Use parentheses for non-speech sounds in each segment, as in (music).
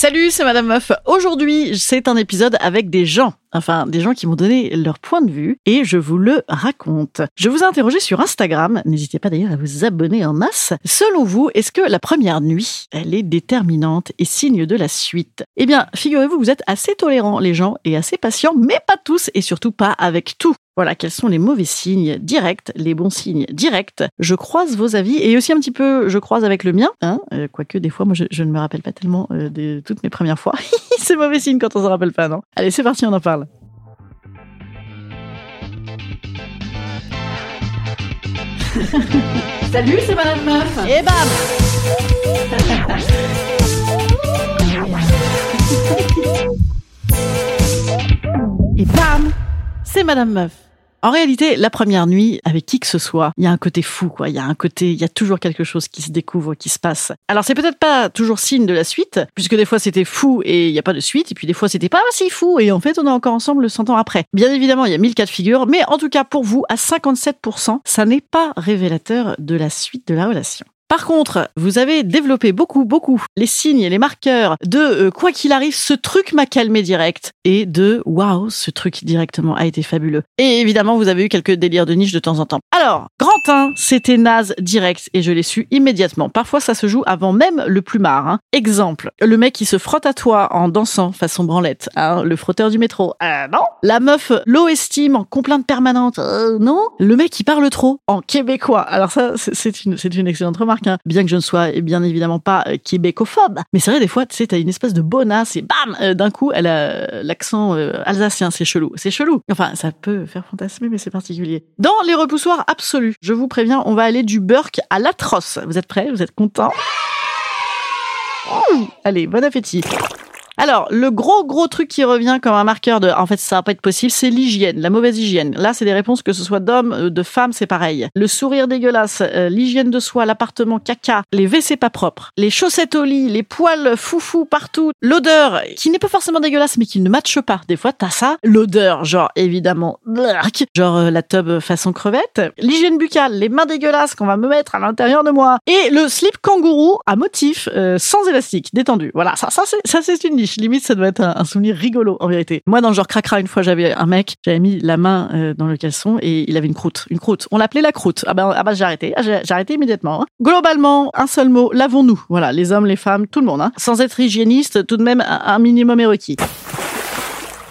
Salut, c'est Madame Meuf. Aujourd'hui, c'est un épisode avec des gens. Enfin, des gens qui m'ont donné leur point de vue et je vous le raconte. Je vous ai interrogé sur Instagram. N'hésitez pas d'ailleurs à vous abonner en masse. Selon vous, est-ce que la première nuit, elle est déterminante et signe de la suite? Eh bien, figurez-vous, vous êtes assez tolérants, les gens, et assez patients, mais pas tous et surtout pas avec tout. Voilà, quels sont les mauvais signes directs, les bons signes directs. Je croise vos avis et aussi un petit peu, je croise avec le mien. Hein, euh, quoique des fois, moi, je, je, ne me rappelle pas tellement euh, de toutes mes premières fois. (laughs) c'est mauvais signe quand on se rappelle pas, non? Allez, c'est parti, on en parle. (laughs) Salut, c'est Madame Meuf. Et bam Et bam C'est Madame Meuf. En réalité, la première nuit, avec qui que ce soit, il y a un côté fou, quoi. Il y a un côté, il y a toujours quelque chose qui se découvre, qui se passe. Alors, c'est peut-être pas toujours signe de la suite, puisque des fois c'était fou et il n'y a pas de suite, et puis des fois c'était pas aussi fou et en fait on est encore ensemble 100 ans après. Bien évidemment, il y a mille cas de figure, mais en tout cas pour vous, à 57%, ça n'est pas révélateur de la suite de la relation. Par contre, vous avez développé beaucoup, beaucoup les signes et les marqueurs de euh, quoi qu'il arrive, ce truc m'a calmé direct et de waouh, ce truc directement a été fabuleux. Et évidemment, vous avez eu quelques délires de niche de temps en temps. Alors, grand 1, c'était naze direct et je l'ai su immédiatement. Parfois, ça se joue avant même le plumard. Hein. Exemple, le mec qui se frotte à toi en dansant façon branlette, hein, le frotteur du métro. Euh, non. La meuf low estime en complainte permanente. Euh, non. Le mec qui parle trop en québécois. Alors ça, c'est une, c'est une excellente remarque. Hein. Bien que je ne sois bien évidemment pas euh, québécophobe, mais c'est vrai des fois, tu sais, t'as une espèce de bonasse et bam, euh, d'un coup, elle a euh, l'accent alsacien. C'est chelou. C'est chelou. Enfin, ça peut faire fantasmer, mais c'est particulier. Dans les repoussoirs absolus, je vous préviens, on va aller du burk à l'atroce. Vous êtes prêts? Vous êtes contents? Allez, bon appétit. Alors, le gros gros truc qui revient comme un marqueur de en fait ça va pas être possible, c'est l'hygiène, la mauvaise hygiène. Là, c'est des réponses que ce soit d'hommes, euh, de femmes, c'est pareil. Le sourire dégueulasse, euh, l'hygiène de soi, l'appartement caca, les WC pas propres, les chaussettes au lit, les poils foufou partout, l'odeur qui n'est pas forcément dégueulasse mais qui ne matche pas. Des fois, t'as ça, l'odeur genre évidemment blurk, genre euh, la tub façon crevette, l'hygiène buccale, les mains dégueulasses qu'on va me mettre à l'intérieur de moi et le slip kangourou à motif sans élastique, détendu. Voilà, ça ça c'est ça c'est une niche. Limite, ça doit être un, souvenir rigolo en vérité. Moi, dans le genre cracra, une fois, j'avais un mec, j'avais mis la main euh, dans le caleçon et il avait une croûte, une croûte. On l'appelait la croûte. Ah ben, ah ben j'ai arrêté, Ah, j'ai arrêté immédiatement. hein. Globalement, un seul mot, lavons-nous. Voilà, les hommes, les femmes, tout le monde. Hein. Sans être hygiéniste, tout de même, un minimum est requis.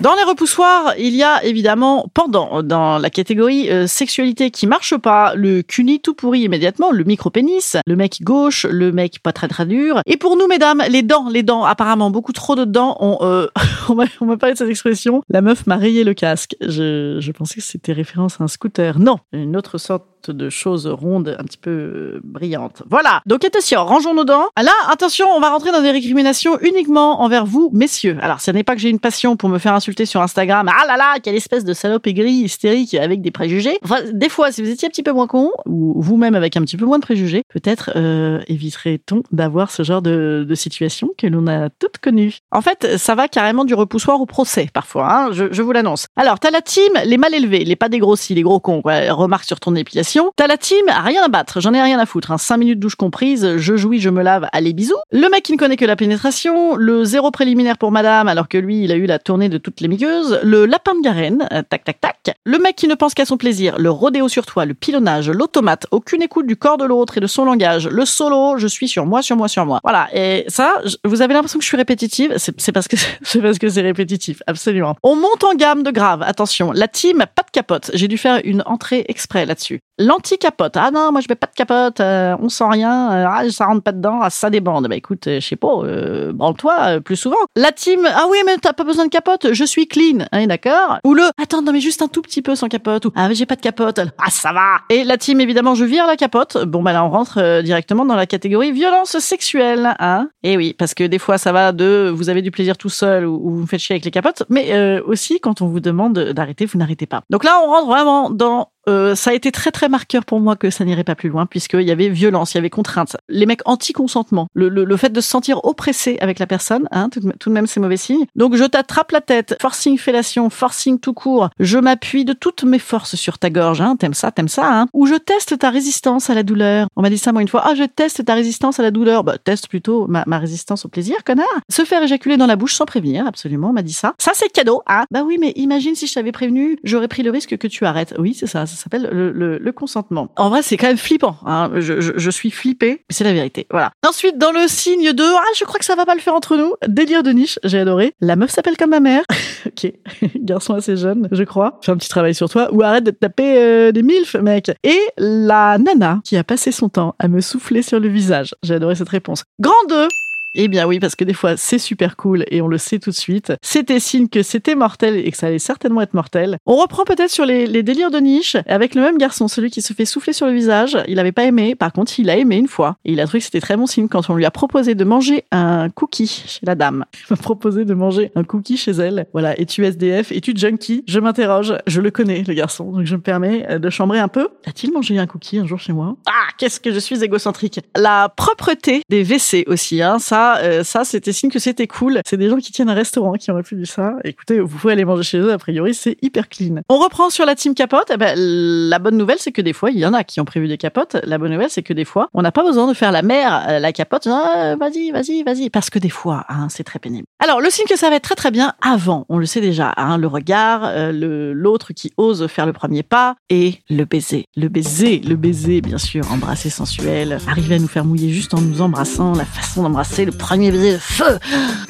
Dans les repoussoirs, il y a évidemment pendant dans la catégorie euh, sexualité qui marche pas, le cuni tout pourri immédiatement, le micro-pénis, le mec gauche, le mec pas très très dur. Et pour nous mesdames, les dents, les dents, apparemment beaucoup trop de dents. On, euh, (laughs) (laughs) on m'a parlé de cette expression. La meuf m'a rayé le casque. Je, pensais que c'était référence à un scooter. Non, une autre sorte de choses rondes un petit peu euh, brillantes. Voilà. Donc attention, rangeons nos dents. Là, attention, on va rentrer dans des récriminations uniquement envers vous, messieurs. Alors, ce n'est pas que j'ai une passion pour me faire insulter sur Instagram. Ah là là, quelle espèce de salope aigrie, hystérique, avec des préjugés. Enfin, des fois, si vous étiez un petit peu moins con, ou vous-même avec un petit peu moins de préjugés, peut-être euh, éviterait-on d'avoir ce genre de, de situation que l'on a toutes connues. En fait, ça va carrément du repoussoir au procès, parfois, hein, je, vous l'annonce. Alors, t'as la team, les mal élevés, les pas dégrossis, les gros cons, quoi. Remarque sur ton épilation. T'as la team, rien à battre, j'en ai rien à foutre. Hein. 5 minutes douche comprise, je jouis, je me lave, allez bisous. Le mec qui ne connaît que la pénétration, le zéro préliminaire pour madame alors que lui il a eu la tournée de toutes les migueuses, le lapin de Garenne, euh, tac tac tac. Le mec qui ne pense qu'à son plaisir, le rodéo sur toi, le pilonnage, l'automate, aucune écoute du corps de l'autre et de son langage, le solo, je suis sur moi, sur moi, sur moi. Voilà, et ça, vous avez l'impression que je suis répétitive, c'est c'est parce que (laughs) c'est parce que c'est répétitif, absolument. On monte en gamme de grave, attention, la team, pas de capote, j'ai dû faire une entrée exprès là-dessus. L'anti-capote, ah non, moi je mets pas de capote, euh, on sent rien, euh, ah, ça rentre pas dedans, ah, ça débande. Bah écoute, euh, je sais pas, euh, branle-toi plus souvent. La team, ah oui, mais t'as pas besoin de capote, je suis clean, hein, d'accord? Ou le, attends, non mais juste un tout petit peu sans capote, ou ah mais j'ai pas de capote, ah ça va. Et la team, évidemment, je vire la capote, bon bah là on rentre directement dans la catégorie violence sexuelle, hein. Et oui, parce que des fois ça va de, vous avez du plaisir tout seul, ou, ou vous faites chier avec les capotes, mais euh, aussi quand on vous demande d'arrêter, vous n'arrêtez pas. Donc là, on rentre vraiment dans euh, ça a été très très marqueur pour moi que ça n'irait pas plus loin puisqu'il y avait violence, il y avait contrainte. Les mecs anti-consentement, le, le, le fait de se sentir oppressé avec la personne, hein, tout, de- même c'est mauvais signe. Donc je t'attrape la tête, forcing fellation, forcing tout court, je m'appuie de toutes mes forces sur ta gorge, hein, t'aimes ça, t'aimes ça, hein. Ou je teste ta résistance à la douleur. On m'a dit ça moi une fois, ah je teste ta résistance à la douleur, bah teste plutôt ma, ma résistance au plaisir, connard. Se faire éjaculer dans la bouche sans prévenir, absolument, on m'a dit ça. Ça c'est cadeau, hein. Bah oui, mais imagine si je t'avais prévenu, j'aurais pris le risque que tu arrêtes. Oui, c'est ça s'appelle le, consentement. En vrai, c'est quand même flippant. Hein. Je, suis flippée, mais c'est la vérité. Voilà. Ensuite, dans le signe de ah, je crois que ça va pas le faire entre nous. Délire de niche, j'ai adoré. La meuf s'appelle comme ma mère. (laughs) ok, (laughs) garçon assez jeune, je crois. Fais un petit travail sur toi ou arrête de taper euh, des milfs, mec. Et la nana qui a passé son temps à me souffler sur le visage. J'ai adoré cette réponse. Grand 2 eh bien oui, parce que des fois c'est super cool et on le sait tout de suite. C'était signe que c'était mortel et que ça allait certainement être mortel. On reprend peut-être sur les, délires de niche avec le même garçon, celui qui se fait souffler sur le visage. Il avait pas aimé, par contre il a aimé une fois. Et il a trouvé que c'était très bon signe quand on lui a proposé de manger un cookie chez la dame. (laughs) Il m'a proposé de manger un cookie chez elle. Voilà, es-tu SDF, es-tu junkie? Je m'interroge, je le connais le garçon, donc je me permets euh, de chambrer un peu. A-t-il mangé un cookie un jour chez moi? Ah, qu'est-ce que je suis égocentrique. La propreté des WC aussi, hein, ça euh, ça c'était signe que c'était cool. C'est des gens qui tiennent un restaurant qui auraient pu dire ça. Écoutez, vous pouvez aller manger chez eux, a priori, c'est hyper clean. On reprend sur la team capote. Eh ben, la bonne nouvelle, c'est que des fois, il y en a qui ont prévu des capotes. La bonne nouvelle, c'est que des fois, on n'a pas besoin de faire la mère, euh, la capote. Ah, vas-y, vas-y, vas-y. Parce que des fois, hein, c'est très pénible. Alors, le signe que ça va être très très bien avant, on le sait déjà, hein, le regard, euh, l'autre qui ose faire le premier pas et le baiser. Le baiser, le baiser, bien sûr, embrasser sensuel, arriver à nous faire mouiller juste en nous embrassant, la façon d'embrasser, premier baiser, le feu.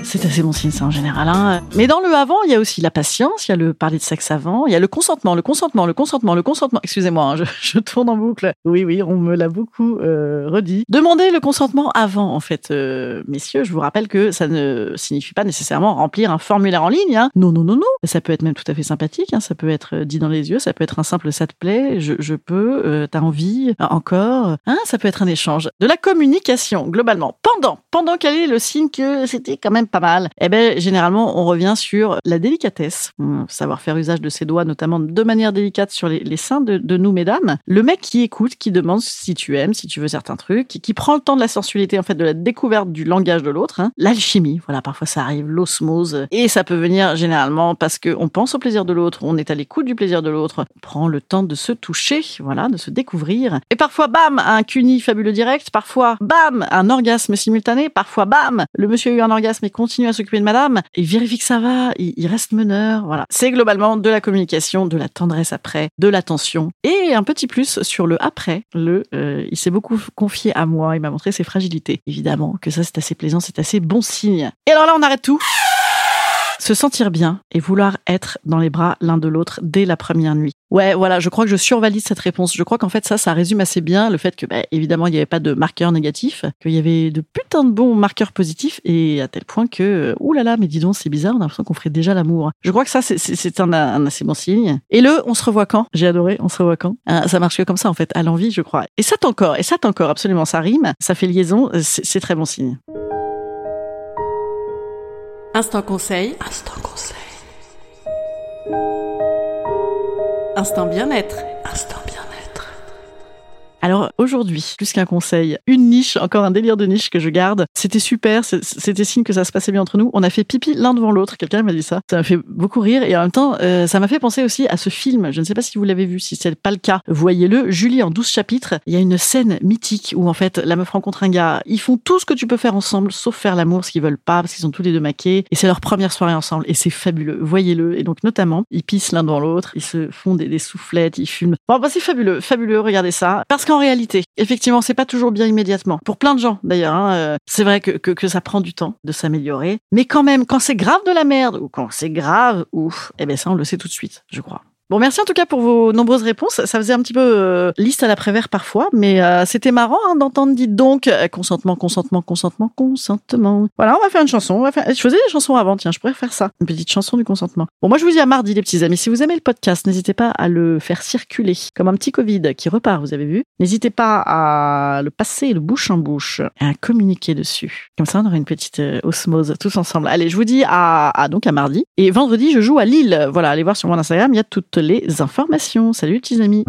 C'est assez bon signe, ça, en général. Hein. Mais dans le avant, il y a aussi la patience, il y a le parler de sexe avant, il y a le consentement, le consentement, le consentement, le consentement. Excusez-moi, hein, (laughs) je, tourne en boucle. Oui, oui, on me l'a beaucoup euh, redit. Demandez le consentement avant, en fait, euh, messieurs. Je vous rappelle que ça ne signifie pas nécessairement remplir un formulaire en ligne. Hein. Non, non, non, non. Ça peut être même tout à fait sympathique. Hein. Ça peut être dit dans les yeux. Ça peut être un simple ça te plaît, je, peux, euh, t'as envie, encore. Ça peut être un échange. De la communication, globalement. Pendant, pendant le signe que c'était quand même pas mal Eh ben, généralement, on revient sur la délicatesse. Savoir faire usage de ses doigts, notamment de manière délicate sur les, seins de, nous, mesdames. Le mec qui écoute, qui demande si tu aimes, si tu veux certains trucs, qui, prend le temps de la sensualité, en fait, de la découverte du langage de l'autre. Hein. L'alchimie, voilà, parfois ça arrive, l'osmose. Et ça peut venir généralement parce qu'on pense au plaisir de l'autre, on est à l'écoute du plaisir de l'autre, on prend le temps de se toucher, voilà, de se découvrir. Et parfois, bam, un cuni fabuleux direct, parfois, bam, un orgasme simultané, parfois, bam, le monsieur a eu un orgasme et continue à s'occuper de madame, il vérifie que ça va, il, reste meneur, voilà. C'est globalement de la communication, de la tendresse après, de l'attention. Et un petit plus sur le après, le, euh, il s'est beaucoup confié à moi, il m'a montré ses fragilités. Évidemment que ça, c'est assez plaisant, c'est assez bon signe. Et alors là, on arrête tout se sentir bien et vouloir être dans les bras l'un de l'autre dès la première nuit. Ouais, voilà, je crois que je survalide cette réponse. Je crois qu'en fait ça, ça résume assez bien le fait que, bah, évidemment, il n'y avait pas de marqueurs négatifs, qu'il y avait de putain de bons marqueurs positifs, et à tel point que, oulala, là là, mais dis donc, c'est bizarre, on a l'impression qu'on ferait déjà l'amour. Je crois que ça, c'est un, un, assez bon signe. Et le, on se revoit quand? J'ai adoré, on se revoit quand? Hein, Ça marche que comme ça, en fait, à l'envie, je crois. Et ça encore, et ça encore, absolument, ça rime, ça fait liaison, c'est très bon signe. Instant conseil. Instant conseil. Instant bien-être. Instant bien-être. Alors aujourd'hui, plus qu'un conseil, une niche, encore un délire de niche que je garde. C'était super, c'était signe que ça se passait bien entre nous. On a fait pipi l'un devant l'autre, quelqu'un m'a dit ça. Ça m'a fait beaucoup rire et en même temps, euh, ça m'a fait penser aussi à ce film. Je ne sais pas si vous l'avez vu, si c'est pas le cas, voyez-le. Julie en 12 chapitres, il y a une scène mythique où en fait la meuf rencontre un gars. Ils font tout ce que tu peux faire ensemble, sauf faire l'amour, ce qu'ils veulent pas, parce qu'ils sont tous les deux maqués. Et c'est leur première soirée ensemble et c'est fabuleux. Voyez-le. Et donc notamment, ils pissent l'un devant l'autre, ils se font des, soufflettes, ils fument. Bon, bah, c'est fabuleux, fabuleux. Regardez ça. Parce qu'en réalité, effectivement, c'est pas toujours bien immédiatement. Pour plein de gens d'ailleurs, hein, euh, c'est vrai que, ça prend du temps de s'améliorer. Mais quand même, quand c'est grave de la merde ou quand c'est grave, ouf, eh ben ça on le sait tout de suite, je crois. Bon, merci en tout cas pour vos nombreuses réponses. Ça faisait un petit peu euh, liste à la Prévert parfois, mais euh, c'était marrant hein, d'entendre dites donc euh, consentement, consentement, consentement, consentement. Voilà, on va faire une chanson. On va faire... Je faisais des chansons avant, tiens, je pourrais faire ça. Une petite chanson du consentement. Bon, moi je vous dis à mardi les petits amis. Si vous aimez le podcast, n'hésitez pas à le faire circuler comme un petit Covid qui repart, vous avez vu. N'hésitez pas à le passer de bouche en bouche et à communiquer dessus. Comme ça, on aura une petite euh, osmose tous ensemble. Allez, je vous dis à, à donc à mardi. Et vendredi, je joue à Lille. Voilà, allez voir sur mon Instagram, il y a toutes les informations. Salut petits amis.